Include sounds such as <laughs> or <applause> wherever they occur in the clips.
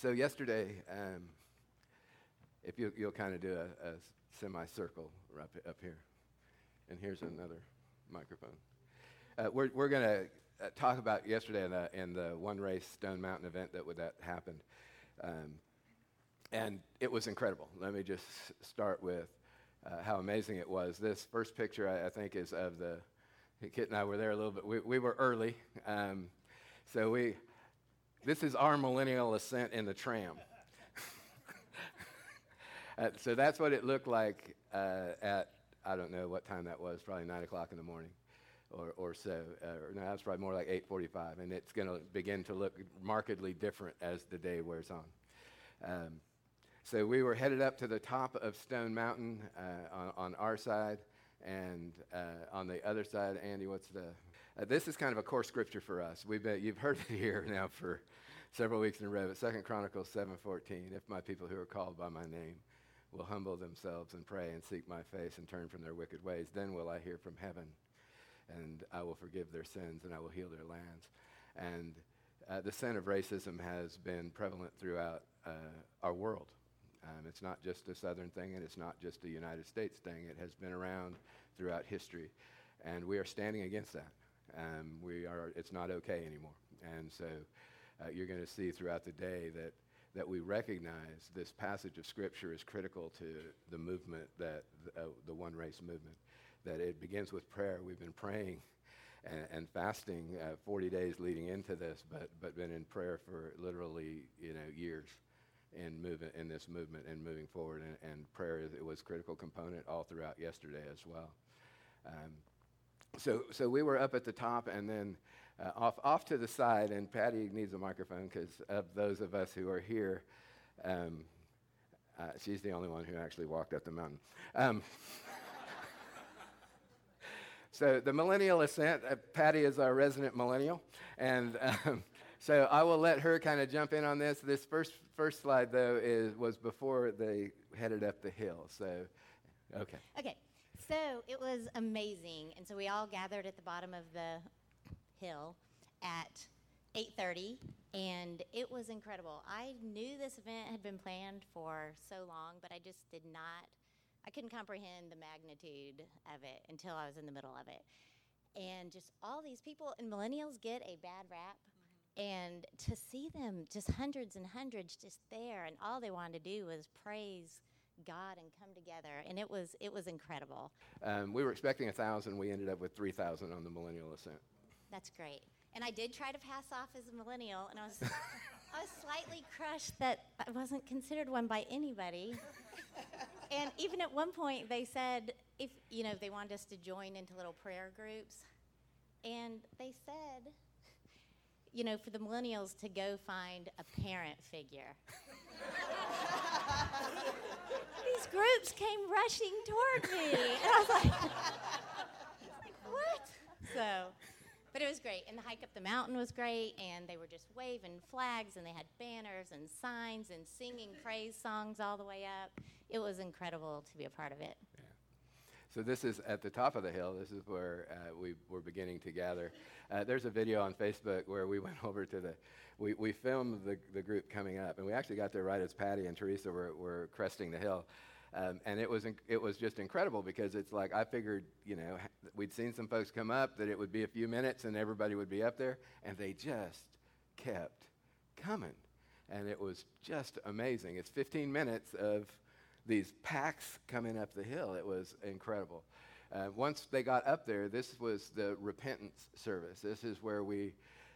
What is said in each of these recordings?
So yesterday, um, if you, you'll kind of do a, a semicircle up, up here, and here's another microphone. Uh, we're we're going to uh, talk about yesterday in the, in the One Race Stone Mountain event that, that happened. Um, and it was incredible. Let me just start with uh, how amazing it was. This first picture, I, I, think, is of the Kit and I were there a little bit. We, we were early, um, so we. This is our millennial ascent in the tram. <laughs> uh, so that's what it looked like uh, at I don't know what time that was, probably nine o'clock in the morning, or or so. Uh, no, that's probably more like eight forty-five, and it's going to begin to look markedly different as the day wears on. Um, so we were headed up to the top of Stone Mountain uh, on, on, our side, and uh, on the other side, Andy, what's the? Uh, this is kind of a core scripture for us. We've been, you've heard <laughs> it here now for several weeks in a row. But Second Chronicles seven fourteen. If my people who are called by my name will humble themselves and pray and seek my face and turn from their wicked ways, then will I hear from heaven, and I will forgive their sins and I will heal their lands. And uh, the sin of racism has been prevalent throughout uh, our world. Um, it's not just a Southern thing, and it's not just a United States thing. It has been around throughout history, and we are standing against that. Um, we are. It's not okay anymore, and so uh, you're going to see throughout the day that that we recognize this passage of Scripture is critical to the movement that uh, the One Race movement. That it begins with prayer. We've been praying and, and fasting uh, 40 days leading into this, but but been in prayer for literally you know years in moving in this movement and moving forward. And, and prayer it was critical component all throughout yesterday as well. Um, so, so we were up at the top and then uh, off, off to the side, and Patty needs a microphone because of those of us who are here, um, uh, she's the only one who actually walked up the mountain. Um, <laughs> so the millennial ascent, uh, Patty is our resident millennial, and um, <laughs> so I will let her kind of jump in on this. This first first slide though is was before they headed up the hill. So, okay. Okay. So it was amazing, and so we all gathered at the bottom of the hill at 8:30, and it was incredible. I knew this event had been planned for so long, but I just did not. I couldn't comprehend the magnitude of it until I was in the middle of it. And just all these people and millennials get a bad rap mm-hmm. and to see them just hundreds and hundreds just there and all they wanted to do was praise god and come together and it was it was incredible. Um, we were expecting a thousand we ended up with 3000 on the millennial ascent. That's great. And i did try to pass off as a millennial and i was <laughs> i was slightly crushed that i wasn't considered one by anybody. <laughs> And even at one point they said if you know they wanted us to join into little prayer groups and they said you know, for the millennials to go find a parent figure. These groups came rushing toward me. And I was like, <laughs> like, what? So, but it was great. And the hike up the mountain was great. And they were just waving flags and they had banners and signs and singing praise songs all the way up. It was incredible to be a part of it. So this is at the top of the hill. This is where uh, we were beginning to gather. Uh, there's a video on Facebook where we <laughs> went over to the, we, we filmed the, the group coming up, and we actually got there right as Patty and Teresa were, were cresting the hill. Um, and it was, inc- it was just incredible because it's like I figured, you know, we'd seen some folks come up that it would be a few minutes and everybody would be up there, and they just kept coming. And it was just amazing. It's 15 minutes of these packs coming up the hill. It was incredible. Uh, once they got up there, this was the repentance service. This is where we,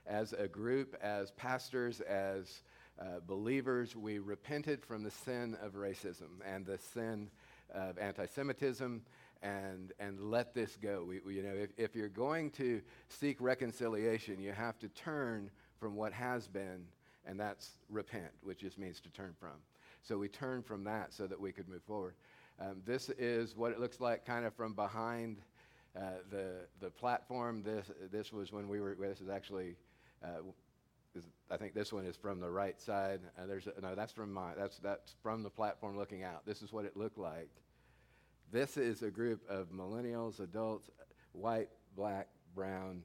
as a group, as pastors, as uh, believers, we repented from the sin of racism and the sin of anti Semitism and, and let this go. We, we, you know, if, if you're going to seek reconciliation, you have to turn from what has been, and that's repent, which just means to turn from. So we turned from that so that we could move forward. Um, this is what it looks like kind of from behind uh, the, the platform. This, this was when we were, this is actually, uh, is, I think this one is from the right side. Uh, there's a, no, that's from my, that's, that's from the platform looking out. This is what it looked like. This is a group of millennials, adults, white, black, brown,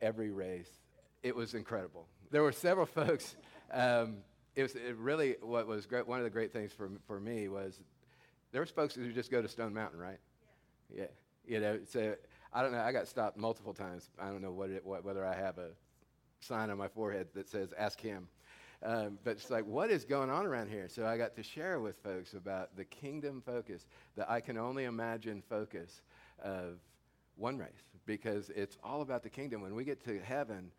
every race. It was incredible. There were several <laughs> folks um, it was it really what was great. One of the great things for for me was there was folks who just go to Stone Mountain, right? Yeah. yeah. You know, so I don't know. I got stopped multiple times. I don't know what it, what, whether I have a sign on my forehead that says "Ask Him." Um, but it's like, what is going on around here? So I got to share with folks about the kingdom focus, the I can only imagine focus of one race, because it's all about the kingdom. When we get to heaven,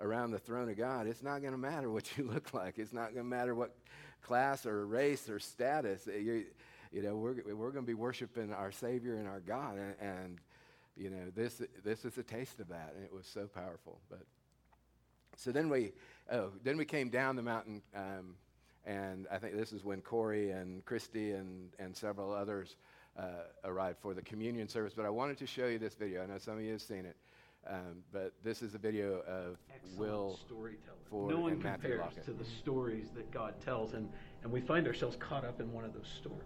around the throne of God, it's not going to matter what you <laughs> look like. It's not going to matter what class or race or status. You, you know, we're, we're going to be worshiping our Savior and our God. And, and, you know, this, this is a taste of that. And it was so powerful. But so then we, oh, then we came down the mountain. Um, and I think this is when Cory and Christy and, and several others uh, arrived for the communion service. But I wanted to show you this video. I know some of you have seen it. Um, but this is a video of Excellent Will storyteller. Ford no one and Matthew compares Lockett. to the stories that God tells, and, and we find ourselves caught up in one of those stories.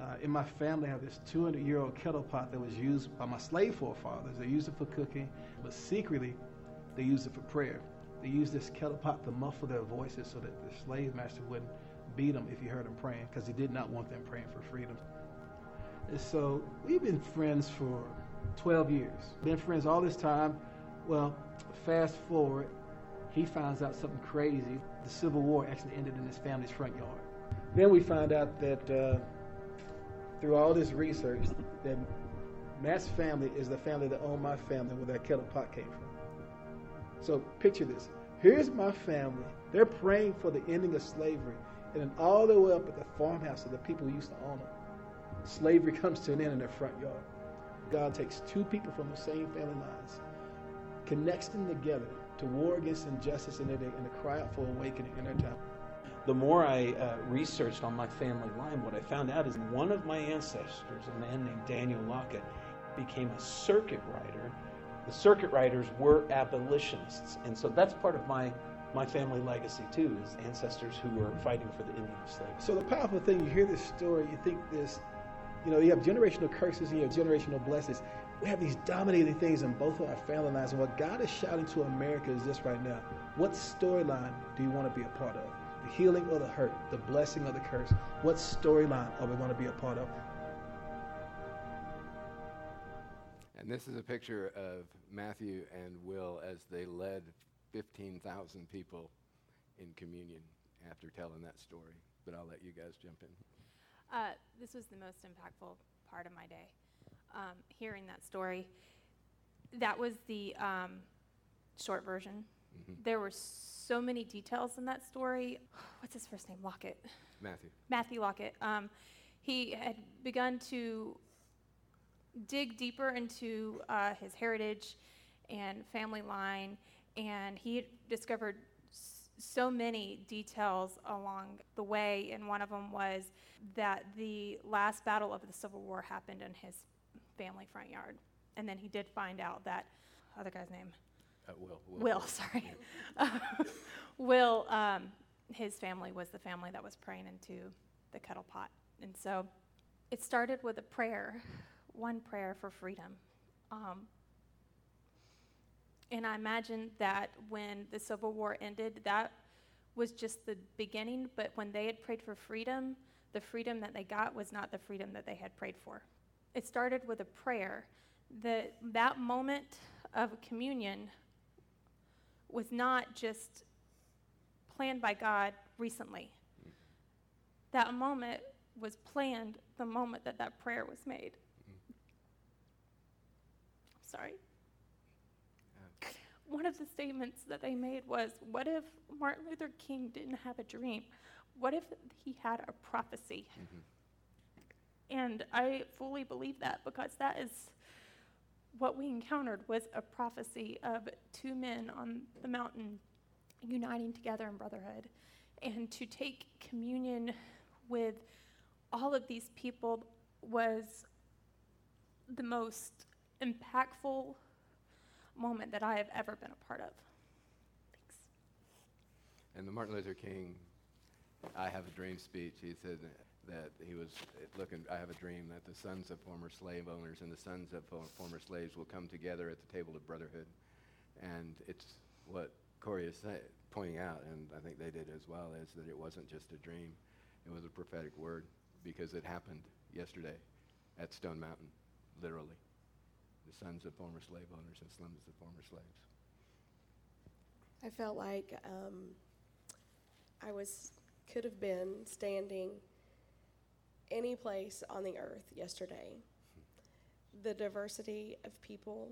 Uh, in my family, I have this 200 year old kettle pot that was used by my slave forefathers. They used it for cooking, but secretly, they used it for prayer. They used this kettle pot to muffle their voices so that the slave master wouldn't beat them if he heard them praying, because he did not want them praying for freedom. And so we've been friends for 12 years. Been friends all this time. Well, fast forward, he finds out something crazy. The Civil War actually ended in his family's front yard. Then we find out that uh, through all this research, that Matt's family is the family that owned my family where that kettle pot came from. So picture this. Here's my family. They're praying for the ending of slavery. And then all the way up at the farmhouse of the people who used to own it, slavery <laughs> comes to an end in their front yard. God takes two people from the same family lines, connects them together to war against injustice day and to cry out for awakening in their time. The more I uh, researched on my family line, what I found out is one of my ancestors, a man named Daniel Lockett, became a circuit rider. The circuit riders were abolitionists, and so that's part of my my family legacy too, is ancestors who were fighting for the ending of slavery. So the powerful thing, you hear this story, you think this, you know, you have generational curses and you have generational blessings. We have these dominating things in both of our family lines. And what God is shouting to America is this right now. What storyline do you want to be a part of? The healing or the hurt? The blessing or the curse? What storyline are we going to be a part of? And this is a picture of Matthew and Will as they led 15,000 people in communion after telling that story. But I'll let you guys jump in. Uh, this was the most impactful part of my day, um, hearing that story. That was the um, short version. Mhm. There were so many details in that story. <sighs> What's his first name? Lockett. Matthew. Matthew Lockett. Um, he had begun to dig deeper into uh, his heritage and family line, and he had discovered so many details along the way. And one of them was that the last battle of the Civil War happened in his family front yard. And then he did find out that other guy's name, Uh, Will. Will, <laughs> sorry. <laughs> Will, um, his family was the family that was praying into the kettle pot. And so it started with a prayer, one prayer for freedom. Um, and I imagine that when the Civil War ended, that was just the beginning. But when they had prayed for freedom, the freedom that they got was not the freedom that they had prayed for. It started with a prayer. The, that moment of communion was not just planned by God recently. That moment was planned the moment that that prayer was made. Mm. Sorry. Of the statements that they made was What if Martin Luther King didn't have a dream? What if he had a prophecy? Mm-hmm. And I fully believe that because that is what we encountered was a prophecy of two men on the mountain uniting together in brotherhood and to take communion with all of these people was the most impactful moment that I have ever been a part of. Thanks. And the Martin Luther King, I have a dream speech, he said that he was looking, I have a dream that the sons of former slave owners and the sons of former slaves will come together at the table of brotherhood. And it's what Cory is saying. pointing out, and I think they did as well, is that it wasn't just a dream. It was a prophetic word because it happened yesterday at Stone Mountain, literally. The sons of former slave owners and sons of former slaves. I felt like um, I was could have been standing any place on the earth yesterday. The diversity of people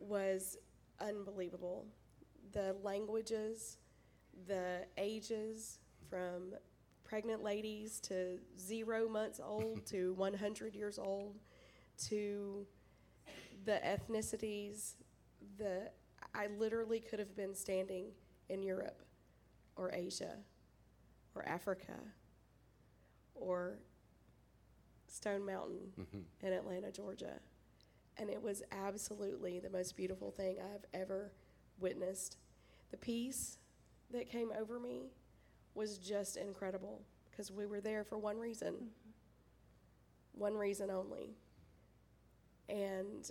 was unbelievable. The languages, the ages from pregnant ladies to zero months old to 100 years old to the ethnicities, the I literally could have been standing in Europe or Asia or Africa or Stone Mountain Mm-hmm. in Atlanta, Georgia. And it was absolutely the most beautiful thing I've ever witnessed. The peace that came over me was just incredible because we were there for one reason, one reason only. And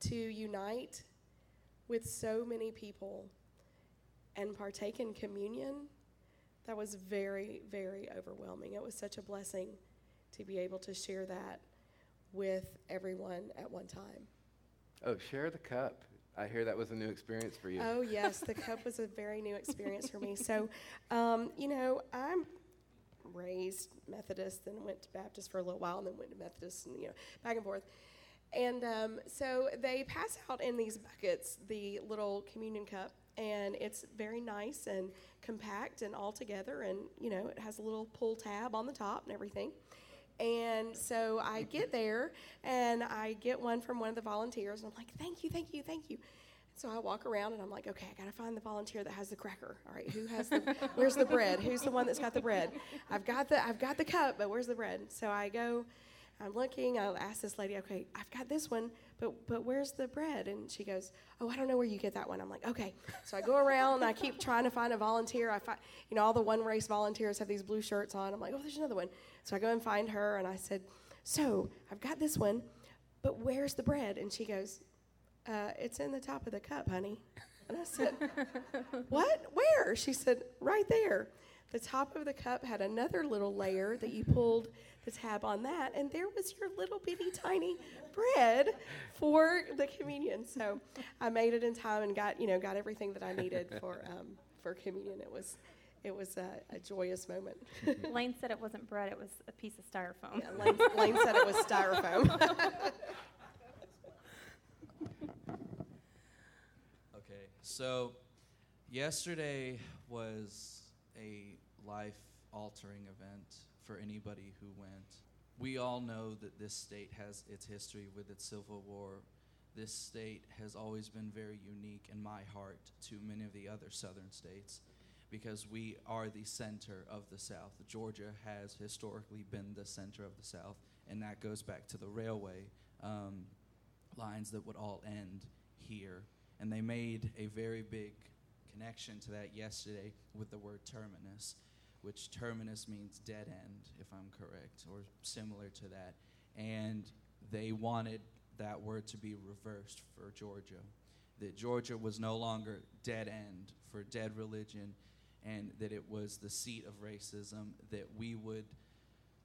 to unite with so many people and partake in communion, that was very, very overwhelming. It was such a blessing to be able to share that with everyone at one time. Oh, share the cup. I hear that was a new experience for you. Oh, yes, the <laughs> cup was a very new experience for me. So, um, you know, I'm raised Methodist, then went to Baptist for a little while, and then went to Methodist, and, you know, back and forth. And um, so they pass out in these buckets the little communion cup, and it's very nice and compact and all together, and, you know, it has a little pull tab on the top and everything. And so I get there and I get one from one of the volunteers, and I'm like, thank you, thank you, thank you. So I walk around and I'm like, okay, I gotta find the volunteer that has the cracker. All right, who has the? where's the bread? Who's the one that's got the bread? I've got the I've got the cup, but where's the bread? So I go, I'm looking. I ask this lady, okay, I've got this one, but but where's the bread? And she goes, oh, I don't know where you get that one. I'm like, okay. So I go around and I keep trying to find a volunteer. I find, you know, all the one race volunteers have these blue shirts on. I'm like, oh, there's another one. So I go and find her and I said, so I've got this one, but where's the bread? And she goes, uh, it's in the top of the cup, honey. And I said, <laughs> What? Where? She said, Right there. The top of the cup had another little layer that you pulled the tab on that, and there was your little bitty tiny bread for the communion. So I made it in time and got, you know, got everything that I needed <laughs> for um, for communion. It was it was a, a joyous moment. <laughs> Lane said it wasn't bread, it was a piece of styrofoam. Yeah, Lane, Lane said it was styrofoam. <laughs> Okay, so yesterday was a life altering event for anybody who went. We all know that this state has its history with its Civil War. This state has always been very unique in my heart to many of the other southern states because we are the center of the South. Georgia has historically been the center of the South, and that goes back to the railway um, lines that would all end here and they made a very big connection to that yesterday with the word terminus, which terminus means dead end, if I'm correct, or similar to that. And they wanted that word to be reversed for Georgia. That Georgia was no longer dead end for dead religion, and that it was the seat of racism, that we would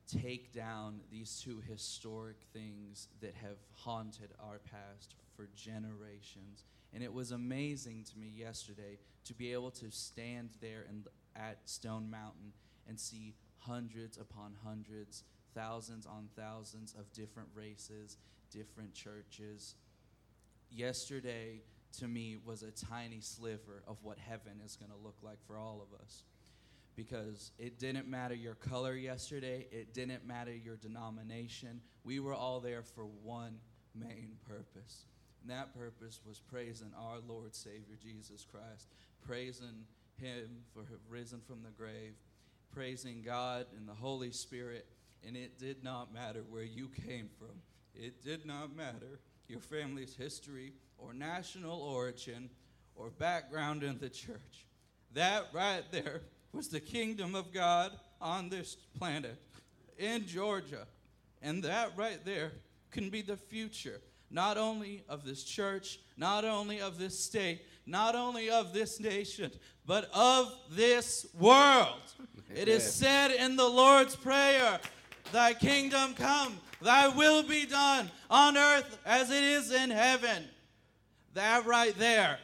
take down these two historic things that have haunted our past for generations. And it was amazing to me yesterday to be able to stand there and at Stone Mountain and see hundreds upon hundreds, thousands on thousands of different races, different churches. Yesterday, to me, was a tiny sliver of what heaven is going to look like for all of us because it didn't matter your color yesterday, it didn't matter your denomination. We were all there for one main purpose. And that purpose was praising our Lord Savior Jesus Christ, praising Him for have risen from the grave, praising God and the Holy Spirit. And it did not matter where you came from, it did not matter your family's history or national origin or background in the church. That right there was the kingdom of God on this planet in Georgia. And that right there can be the future, not only of this church, not only of this state, not only of this nation, but of this world. <laughs> It is said in the Lord's Prayer, Thy kingdom come, thy will be done on earth as it is in heaven. That right there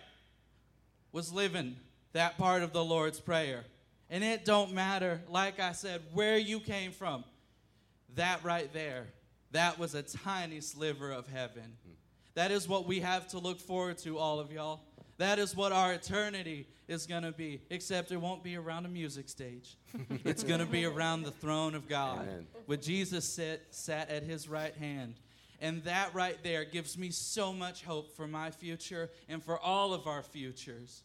was living that part of the Lord's Prayer. And it don't matter, like I said, where you came from. That right there, that was a tiny sliver of heaven. That is what we have to look forward to, all of y'all. That is what our eternity is going to be, except it won't be around a music stage. <laughs> it's going to be around the throne of God, Amen. where Jesus sit, sat at his right hand. And that right there gives me so much hope for my future and for all of our futures.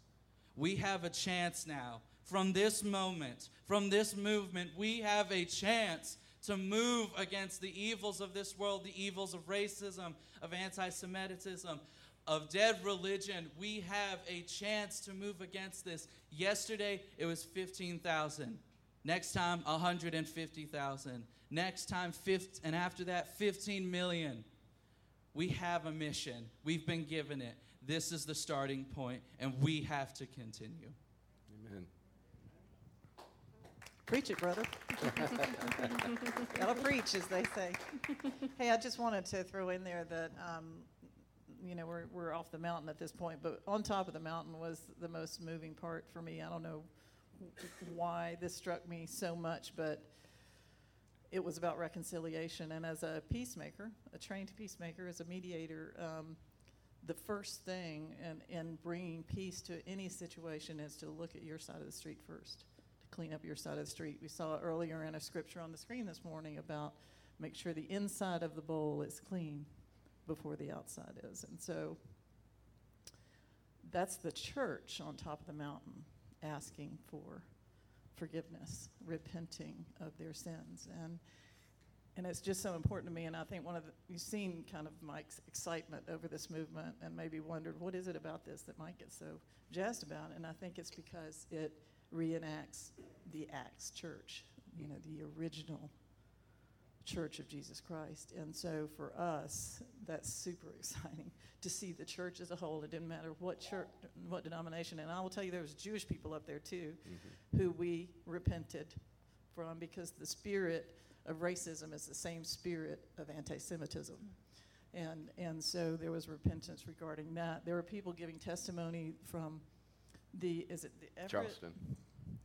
We have a chance now. From this moment, from this movement, we have a chance to move against the evils of this world, the evils of racism, of anti Semitism, of dead religion. We have a chance to move against this. Yesterday, it was 15,000. Next time, 150,000. Next time, 50, and after that, 15 million. We have a mission. We've been given it. This is the starting point, and we have to continue. Amen. Preach it, brother. <laughs> Gotta preach, as they say. Hey, I just wanted to throw in there that, um, you know, we're, we're off the mountain at this point, but on top of the mountain was the most moving part for me. I don't know why this struck me so much, but it was about reconciliation. And as a peacemaker, a trained peacemaker, as a mediator, um, the first thing in, in bringing peace to any situation is to look at your side of the street first, clean up your side of the street. We saw earlier in a scripture on the screen this morning about make sure the inside of the bowl is clean before the outside is. And so that's the church on top of the mountain asking for forgiveness, repenting of their sins. And and it's just so important to me. And I think one of the, you've seen kind of Mike's excitement over this movement and maybe wondered, what is it about this that Mike gets so jazzed about? And I think it's because it reenacts the Acts church, you know, the original church of Jesus Christ. And so for us, that's super <laughs> exciting to see the church as a whole. It didn't matter what church, what denomination. And I will tell you, there was Jewish people up there too mm-hmm. who we repented from because the spirit of racism is the same spirit of anti-Semitism. And, and so there was repentance regarding that. There were people giving testimony from the, is it the Everett? Charleston.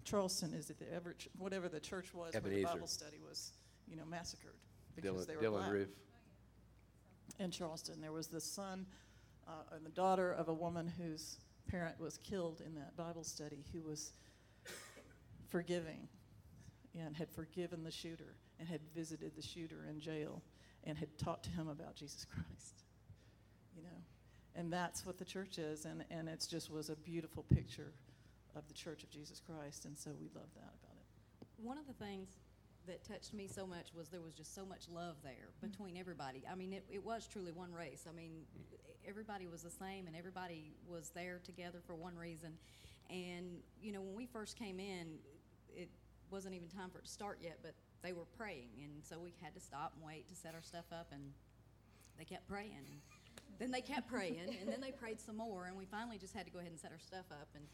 Charleston, is it the ch- whatever the church was where the Ebenezer. Bible study was, you know, massacred because Dylann, they were Dylann black. Roof. In Charleston, there was the son uh, and the daughter of a woman whose parent was killed in that Bible study who was forgiving and had forgiven the shooter and had visited the shooter in jail and had talked to him about Jesus Christ. You know, and that's what the church is, and, and it's just was a beautiful picture of the church of Jesus Christ, and so we love that about it. One of the things that touched me so much was there was just so much love there mm-hmm. between everybody. I mean, it, it was truly one race. I mean, everybody was the same and everybody was there together for one reason. And, you know, when we first came in, it wasn't even time for it to start yet, but they were praying. And so we had to stop and wait to set our stuff up, and they kept praying. then they kept praying, and then they prayed some more, and we finally just had to go ahead and set our stuff up and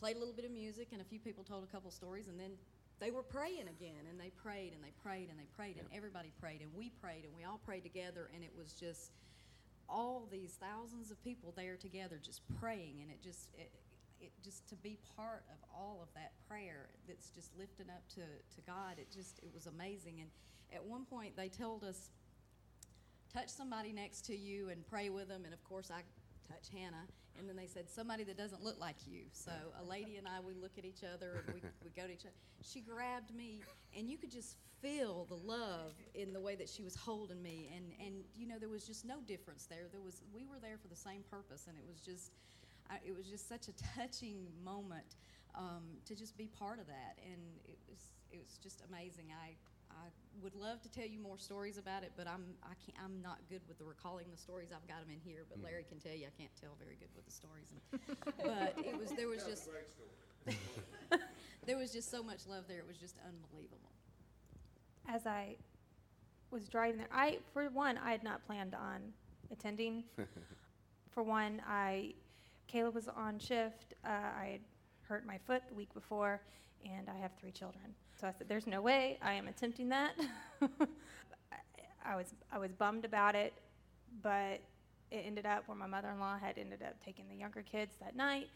played a little bit of music, and a few people told a couple stories, and then they were praying again, and they prayed and they prayed and they prayed, and everybody prayed, and we prayed, and we all prayed together, and it was just all these thousands of people there together just praying, and it just it, it just to be part of all of that prayer that's just lifting up to, to God, it just it was amazing. And at one point they told us touch somebody next to you and pray with them. And of course, I touch Hannah. And then they said, somebody that doesn't look like you. So a lady and I, we look at each other and we, we go to each other. She grabbed me, and you could just feel the love in the way that she was holding me. And, and you know, there was just no difference there. There was, we were there for the same purpose, and it was just, I, it was just such a <laughs> touching moment um, to just be part of that. And it was, it was just amazing. I, I would love to tell you more stories about it, but I'm I can't, I'm not good with the recalling the stories. I've got them in here, but Larry can tell you I can't tell very good with the stories. And, but it was there was just <laughs> there was just so much love there. It was just unbelievable. as I was driving there, I for one I had not planned on attending. <laughs> for one, I Caleb was on shift. Uh, I had hurt my foot the week before, and I have three children. So I said, "There's no way I am attempting that." <laughs> I, was I was bummed about it, but it ended up where my mother-in-law had ended up taking the younger kids that night.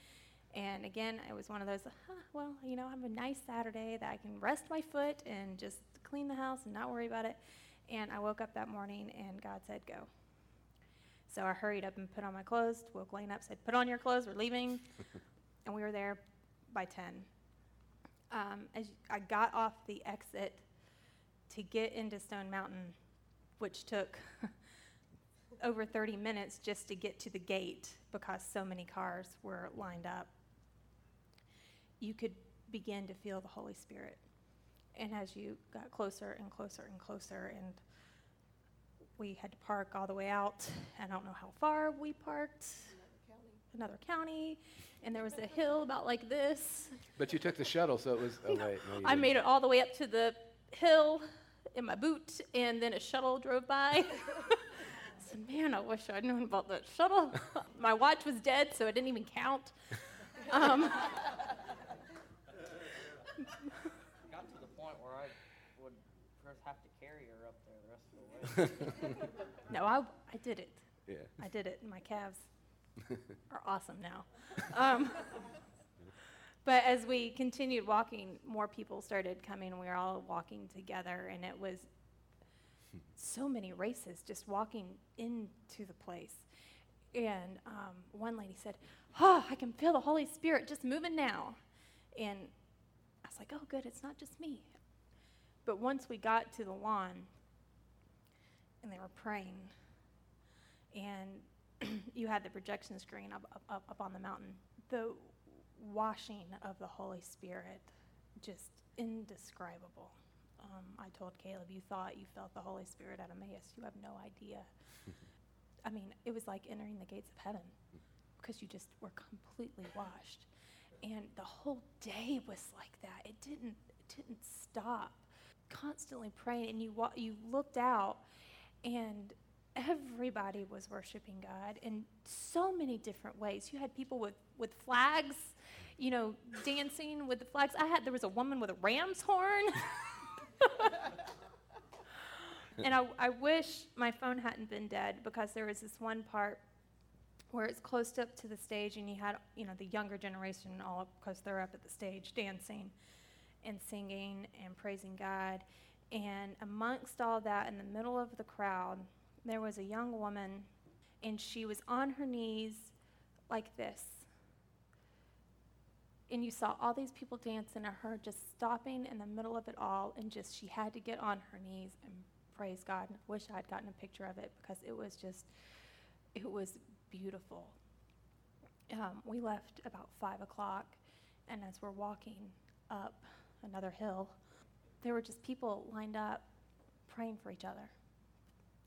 And again, it was one of those, huh, well, you know, I have a nice Saturday that I can rest my foot and just clean the house and not worry about it. And I woke up that morning and God said, go. So I hurried up and put on my clothes, woke Lane up, said, put on your clothes, we're leaving. <laughs> and we were there by 10. Um, as I got off the exit to get into Stone Mountain, which took <laughs> over 30 minutes just to get to the gate because so many cars were lined up, you could begin to feel the Holy Spirit. And as you got closer and closer and closer, and we had to park all the way out, I don't know how far we parked, another county, and there was a hill about like this. But you took the shuttle, so it was, <laughs> oh, wait, no, you I didn't. made it all the way up to the hill in my boot, and then a shuttle drove by. <laughs> I said, man, I wish I'd known about that shuttle. <laughs> my watch was dead, so it didn't even count. Um, got to the point where I would first have to carry her up there the rest of the way. no, I, I did it. Yeah. I did it. In my calves <laughs> are awesome now. Um, <laughs> but as we continued walking, more people started coming. We were all walking together, and it was so many races just walking into the place. And um, one lady said, Oh, I can feel the Holy Spirit just moving now. And I was like, Oh, good, it's not just me. But once we got to the lawn and they were praying, and <clears throat> you had the projection screen up, up, up, up on the mountain, the washing of the Holy Spirit just indescribable. Um, I told Caleb, you thought you felt the Holy Spirit at Emmaus. You have no idea. <laughs> I mean, it was like entering the gates of heaven because you just were completely washed. And the whole day was like that. It didn't, it didn't stop. Constantly praying, and you, wa- you looked out, and everybody was worshiping God in so many different ways. You had people with, with flags, you know, dancing with the flags. I had, there was a woman with a ram's horn. <laughs> and I, I wish my phone hadn't been dead because there was this one part where it's close up to the stage and you had you know the younger generation all up because they're up at the stage dancing and singing and praising god and amongst all that in the middle of the crowd there was a young woman and she was on her knees like this. And you saw all these people dancing and her just stopping in the middle of it all and just she had to get on her knees and praise god. And wish i'd gotten a picture of it because it was just it was beautiful. Um, we left about five o'clock and as we're walking up another hill there were just people lined up praying for each other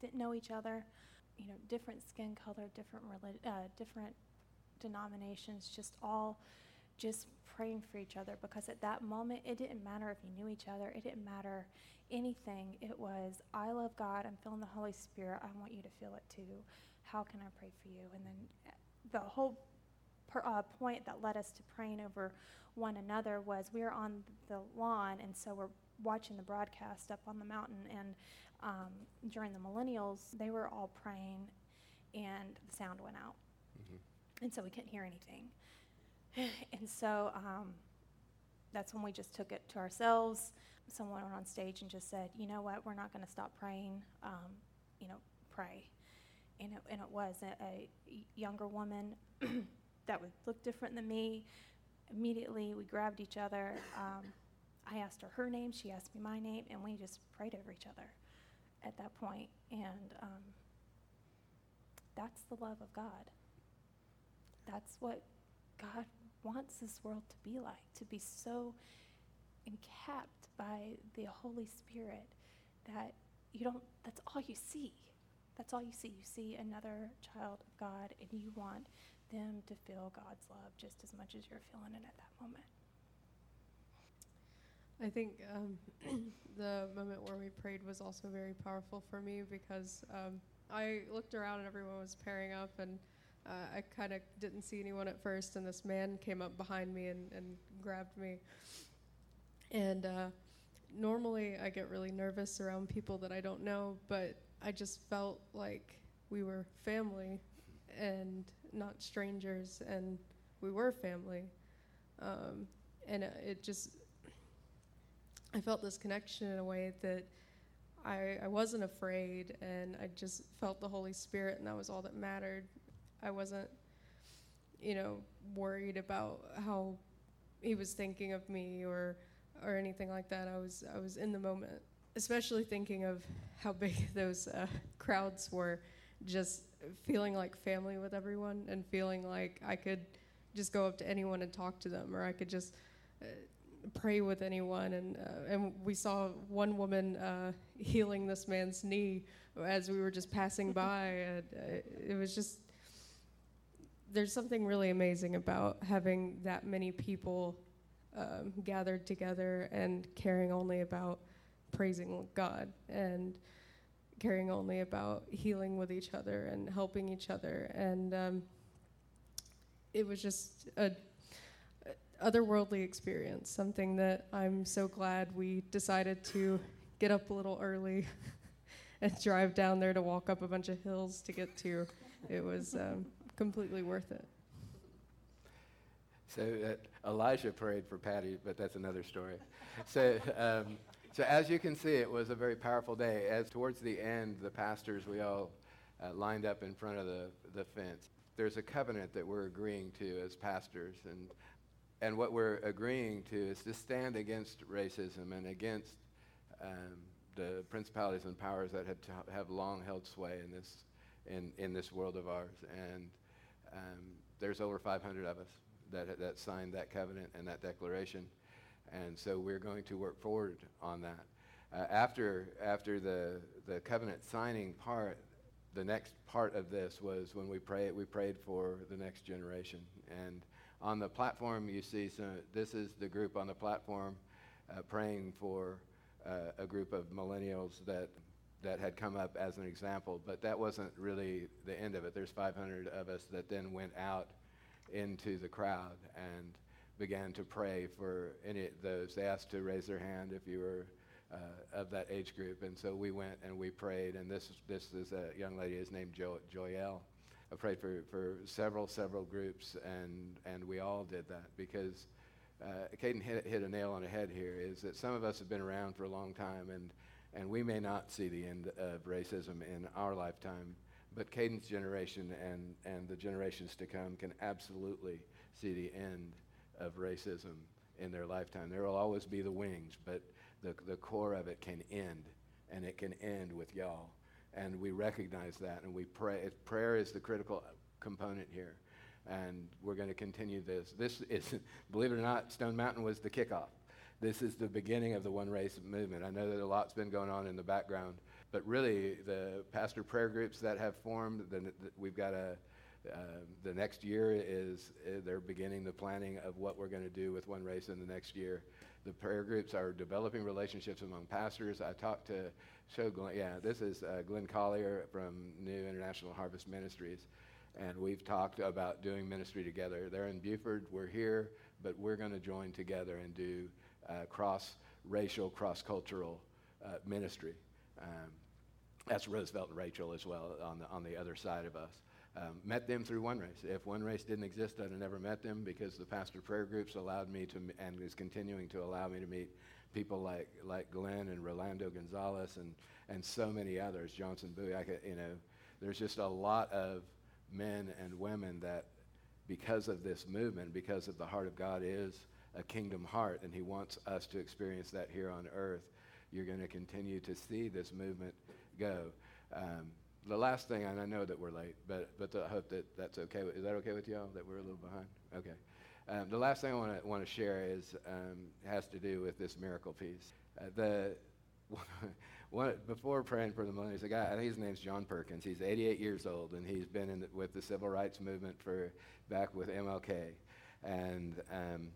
didn't know each other you know different skin color different relig- uh, different denominations just all just praying for each other. Because at that moment it didn't matter if you knew each other. It didn't matter anything. It was i love god. I'm feeling the holy spirit. I want you to feel it too. How can i pray for you? And then uh, the whole per, uh, point that led us to praying over one another was we were on the lawn and so we're watching the broadcast up on the mountain. And um, during the millennials they were all praying and the sound went out and so we couldn't hear anything <sighs> and so um, that's when we just took it to ourselves. Someone went on stage and just said, "You know what? We're not going to stop praying. Um, you know, pray." And it, and it was a, a younger woman <clears throat> that would look different than me. Immediately, we grabbed each other. Um, I asked her her name. She asked me my name, and we just prayed over each other at that point. And um, that's the love of God. That's what God wants this world to be like, to be so encapped by the Holy Spirit that you don't, that's all you see. That's all you see. You see another child of God, and you want them to feel God's love just as much as you're feeling it at that moment. I think um, <clears throat> the moment where we prayed was also very powerful for me because um, I looked around and everyone was pairing up, and uh, I kind of didn't see anyone at first, and this man came up behind me and, and grabbed me. And uh, normally I get really nervous around people that I don't know, but I just felt like we were family and not strangers, and we were family. Um, and it, it just, I felt this connection in a way that I, I wasn't afraid, and I just felt the Holy Spirit, and that was all that mattered. I wasn't, you know, worried about how he was thinking of me or or anything like that. I was I was in the moment, especially thinking of how big <laughs> those uh, crowds were, just feeling like family with everyone and feeling like I could just go up to anyone and talk to them, or I could just uh, pray with anyone. And uh, and we saw one woman uh, healing this man's knee as we were just passing <laughs> by, and uh, it was just. There's something really amazing about having that many people um, gathered together and caring only about praising God and caring only about healing with each other and helping each other. And um, it was just a, a otherworldly experience, something that I'm so glad we decided to get up a little early <laughs> and drive down there to walk up a bunch of hills to get to. It was um, completely worth it. So uh, Elijah prayed for Patty, but that's another story. so, um, so as you can see, it was a very powerful day. As towards the end, the pastors, we all uh, lined up in front of the, the fence. There's a covenant that we're agreeing to as pastors, and and what we're agreeing to is to stand against racism and against um, the principalities and powers that have, to have long held sway in this in, in this world of ours. And um, there's over 500 of us that, that signed that covenant and that declaration. And so we're going to work forward on that. Uh, after, after the, the covenant signing part, the next part of this was when we prayed, we prayed for the next generation. And on the platform, you see this is the group on the platform uh, praying for uh, a group of millennials that, that had come up as an example. But that wasn't really the end of it. There's 500 of us that then went out into the crowd and began to pray for any of those. They asked to raise their hand if you were uh, of that age group, and so we went and we prayed. And this this is a young lady is named jo- Joyelle. I prayed for, for several several groups, and and we all did that because uh, Kaden hit, hit a nail on the head here. Is that some of us have been around for a long time, and and we may not see the end of racism in our lifetime but Kaden's generation and, and the generations to come can absolutely see the end of racism in their lifetime. There will always be the wings, but the, the core of it can end, and it can end with y'all. And we recognize that, and we pray. Prayer is the critical component here. And we're going to continue this. This is, <laughs> believe it or not, Stone Mountain was the kickoff. This is the beginning of the One Race movement. I know that a lot's been going on in the background but really, the pastor prayer groups that have formed, the, the, we've got a, uh, the next year is, uh, they're beginning the planning of what we're going to do with One Race in the next year. The prayer groups are developing relationships among pastors. I talked to, show Glenn, yeah, this is uh, Glenn Collier from New International Harvest Ministries. And we've talked about doing ministry together. They're in Buford, we're here, but we're going to join together and do uh, cross racial, cross cultural uh, ministry. Um, that's Roosevelt and Rachel as well on the, on the other side of us. Um, met them through One Race. If One Race didn't exist, I'd have never met them because the pastor prayer groups allowed me to, and is continuing to allow me to meet people like, like Glenn and Rolando Gonzalez and, and so many others, Johnson Bowie. I could, you know, there's just a lot of men and women that, because of this movement, because of the heart of God is a kingdom heart, and He wants us to experience that here on earth. You're going to continue to see this movement go. Um, the last thing, and I know that we're late, but, but I hope that that's okay. Is that okay with y'all, that we're a little behind? Okay. Um, the last thing I want to want to share is um, has to do with this miracle piece. Uh, the <laughs> one, before praying for the millennials, a guy, I think his name's John Perkins. He's 88 years old, and he's been the, with the civil rights movement for back with MLK, and um,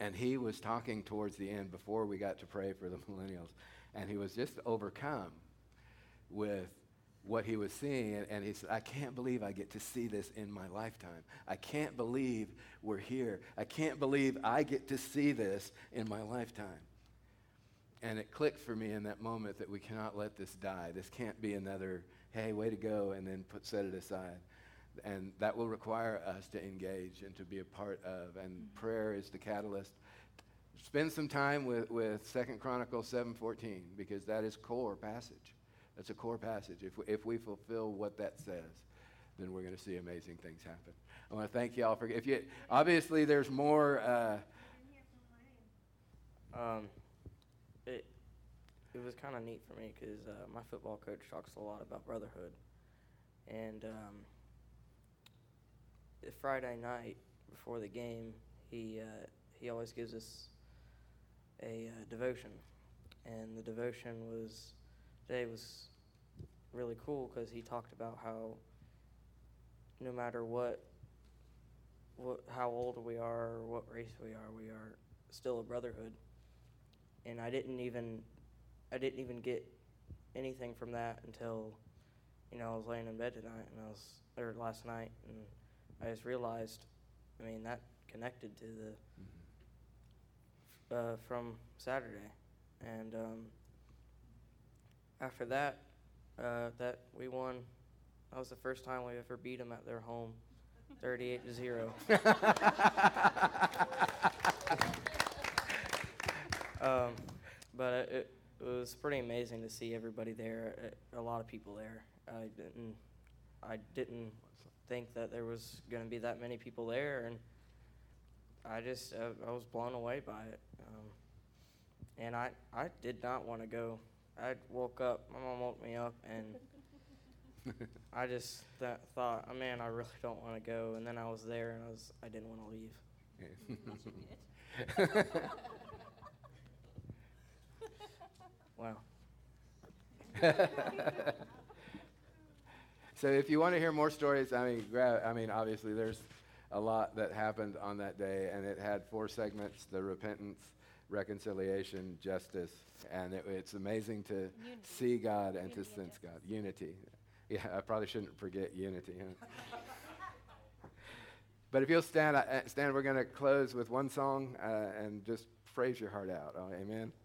and he was talking towards the end before we got to pray for the <laughs> millennials, and he was just overcome with what he was seeing, and, and he said, I can't believe I get to see this in my lifetime. I can't believe we're here. I can't believe I get to see this in my lifetime. And it clicked for me in that moment that we cannot let this die. This can't be another, hey, way to go, and then put, set it aside. And that will require us to engage and to be a part of. And mm-hmm. prayer is the catalyst. Spend some time with, with 2 Chronicles 7.14 because that is core passage. That's a core passage. If we, if we fulfill what that says, then we're going to see amazing things happen. I want to thank y'all for, if you, obviously there's more, uh, Um, it it was kind of neat for me because uh, my football coach talks a lot about brotherhood, and um, Friday night before the game, he uh, he always gives us a uh, devotion, and the devotion was today was really cool because he talked about how no matter what what how old we are or what race we are, we are still a brotherhood. And I didn't even I didn't even get anything from that until you know I was laying in bed tonight and I was or last night and I just realized I mean that connected to the uh, from Saturday. And um, after that uh, that we won that was the first time we ever beat them at their home 38 to 0 <laughs> Um, but it, it was pretty amazing to see everybody there. uh, A lot of people there. I didn't, I didn't think that there was going to be that many people there, and I just, uh, I was blown away by it. Um, and I, I did not want to go. I woke up. My mom woke me up, and <laughs> I just th- thought, oh, man, I really don't want to go. And then I was there, and I was, I didn't want to leave. <laughs> Wow. <laughs> so if you want to hear more stories, I mean, grab, I mean, obviously there's a lot that happened on that day, and it had four segments: the repentance, reconciliation, justice, and it, it's amazing to Unity. see God and Unity to and sense God. Unity. Yeah, I probably shouldn't forget unity. Huh? <laughs> but if you'll stand, uh, stand, we're going to close with one song uh, and just praise your heart out. Oh, amen.